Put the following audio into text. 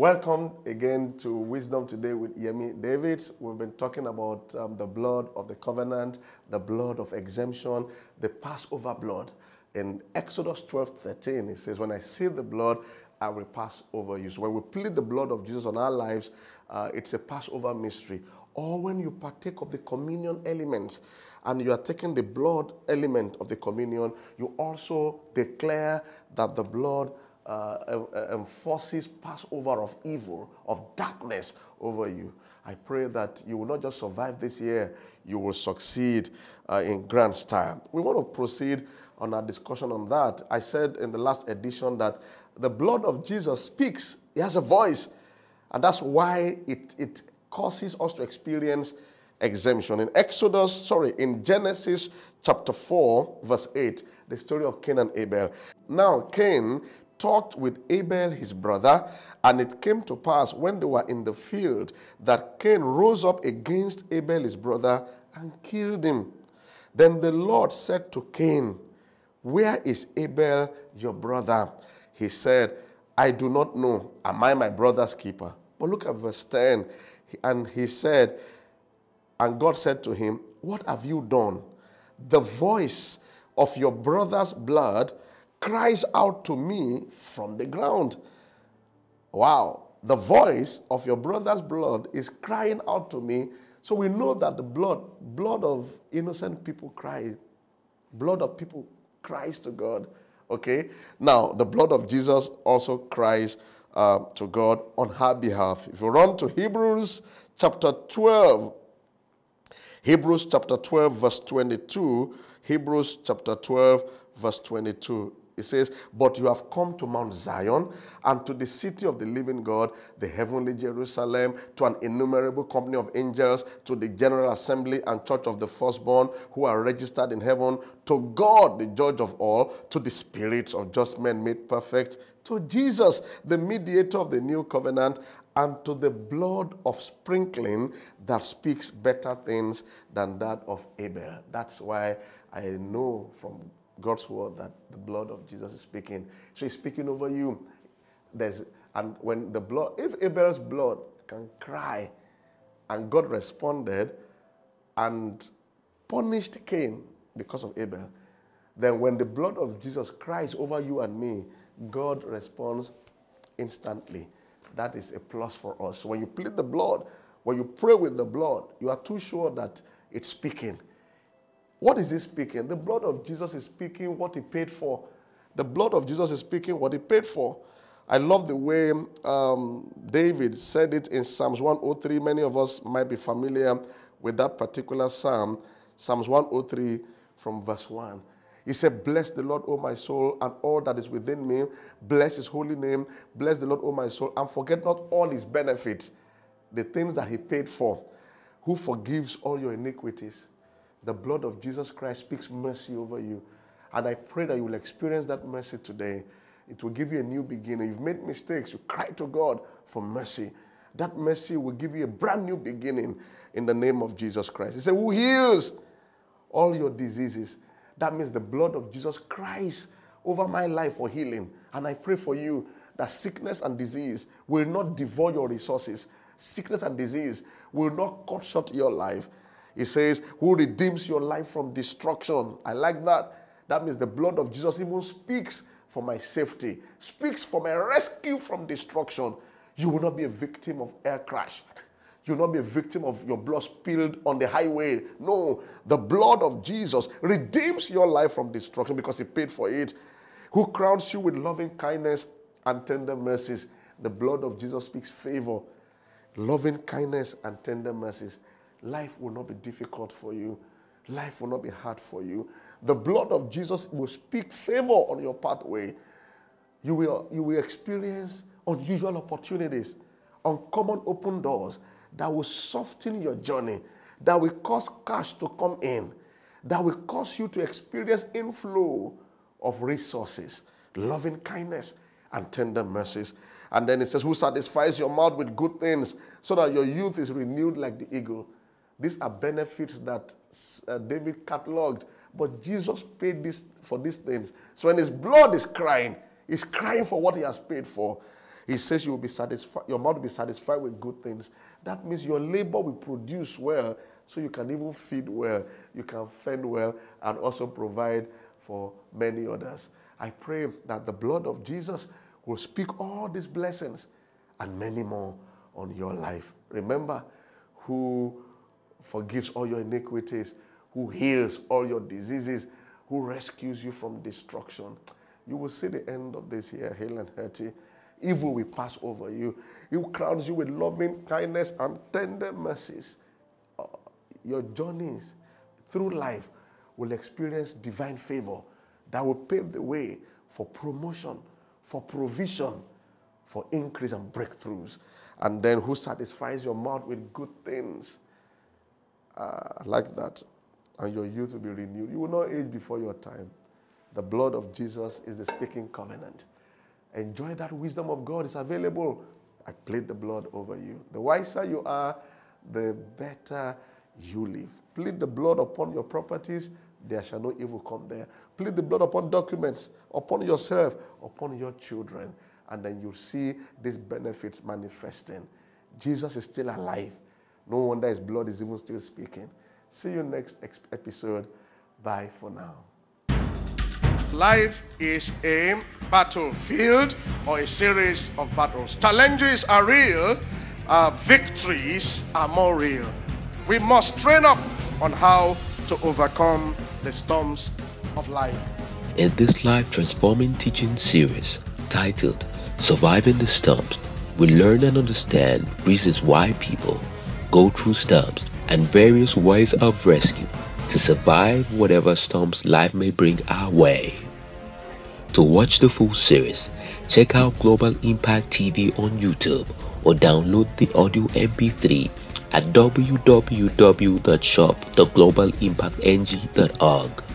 Welcome again to Wisdom Today with Yemi David. We've been talking about um, the blood of the covenant, the blood of exemption, the Passover blood. In Exodus 12 13, it says, When I see the blood, I will pass over you. So when we plead the blood of Jesus on our lives, uh, it's a Passover mystery. Or when you partake of the communion elements and you are taking the blood element of the communion, you also declare that the blood uh, enforces Passover of evil, of darkness over you. I pray that you will not just survive this year, you will succeed uh, in grand style. We want to proceed on our discussion on that. I said in the last edition that the blood of Jesus speaks, He has a voice, and that's why it, it causes us to experience exemption. In Exodus, sorry, in Genesis chapter 4, verse 8, the story of Cain and Abel. Now, Cain talked with Abel his brother, and it came to pass when they were in the field that Cain rose up against Abel his brother and killed him. Then the Lord said to Cain, Where is Abel your brother? He said, I do not know. Am I my brother's keeper? But look at verse 10. And he said, And God said to him, What have you done? The voice of your brother's blood cries out to me from the ground. Wow, the voice of your brother's blood is crying out to me. So we know that the blood, blood of innocent people cry, blood of people cries to God. Okay? Now, the blood of Jesus also cries uh, to God on her behalf. If you run to Hebrews chapter 12, Hebrews chapter 12, verse 22, Hebrews chapter 12, verse 22. He says, But you have come to Mount Zion and to the city of the living God, the heavenly Jerusalem, to an innumerable company of angels, to the general assembly and church of the firstborn who are registered in heaven, to God, the judge of all, to the spirits of just men made perfect, to Jesus, the mediator of the new covenant, and to the blood of sprinkling that speaks better things than that of Abel. That's why I know from God's word that the blood of Jesus is speaking. So he's speaking over you. There's and when the blood, if Abel's blood can cry, and God responded and punished Cain because of Abel, then when the blood of Jesus cries over you and me, God responds instantly. That is a plus for us. So when you plead the blood, when you pray with the blood, you are too sure that it's speaking. What is he speaking? The blood of Jesus is speaking what he paid for. The blood of Jesus is speaking what he paid for. I love the way um, David said it in Psalms 103. Many of us might be familiar with that particular psalm, Psalms 103 from verse 1. He said, Bless the Lord, O my soul, and all that is within me. Bless his holy name. Bless the Lord, O my soul, and forget not all his benefits, the things that he paid for, who forgives all your iniquities the blood of Jesus Christ speaks mercy over you. And I pray that you will experience that mercy today. It will give you a new beginning. You've made mistakes. You cry to God for mercy. That mercy will give you a brand new beginning in the name of Jesus Christ. He said, Who heals all your diseases? That means the blood of Jesus Christ over my life for healing. And I pray for you that sickness and disease will not devour your resources. Sickness and disease will not cut short your life. He says, Who redeems your life from destruction. I like that. That means the blood of Jesus even speaks for my safety, speaks for my rescue from destruction. You will not be a victim of air crash. You will not be a victim of your blood spilled on the highway. No, the blood of Jesus redeems your life from destruction because He paid for it. Who crowns you with loving kindness and tender mercies. The blood of Jesus speaks favor, loving kindness, and tender mercies life will not be difficult for you. Life will not be hard for you. The blood of Jesus will speak favor on your pathway. You will, you will experience unusual opportunities, uncommon open doors that will soften your journey, that will cause cash to come in, that will cause you to experience inflow of resources, loving kindness, and tender mercies. And then it says, Who satisfies your mouth with good things so that your youth is renewed like the eagle. These are benefits that uh, David cataloged, but Jesus paid this for these things. So when his blood is crying, he's crying for what he has paid for. He says you will be satisfied, your mouth will be satisfied with good things. That means your labor will produce well, so you can even feed well, you can fend well, and also provide for many others. I pray that the blood of Jesus will speak all these blessings and many more on your life. Remember who forgives all your iniquities, who heals all your diseases, who rescues you from destruction. You will see the end of this year, hale and hearty. Evil will pass over you. He crowns you with loving kindness and tender mercies. Uh, your journeys through life will experience divine favor that will pave the way for promotion, for provision, for increase and breakthroughs. And then who satisfies your mouth with good things. Uh, like that. And your youth will be renewed. You will not age before your time. The blood of Jesus is the speaking covenant. Enjoy that wisdom of God. It's available. I plead the blood over you. The wiser you are, the better you live. Plead the blood upon your properties, there shall no evil come there. Plead the blood upon documents, upon yourself, upon your children, and then you see these benefits manifesting. Jesus is still alive. No wonder his blood is even still speaking. See you next episode. Bye for now. Life is a battlefield or a series of battles. Challenges are real, uh, victories are more real. We must train up on how to overcome the storms of life. In this life transforming teaching series titled Surviving the Storms, we learn and understand reasons why people go through storms and various ways of rescue to survive whatever storms life may bring our way. To watch the full series, check out Global Impact TV on YouTube or download the audio MP3 at www.shop.globalimpactng.org.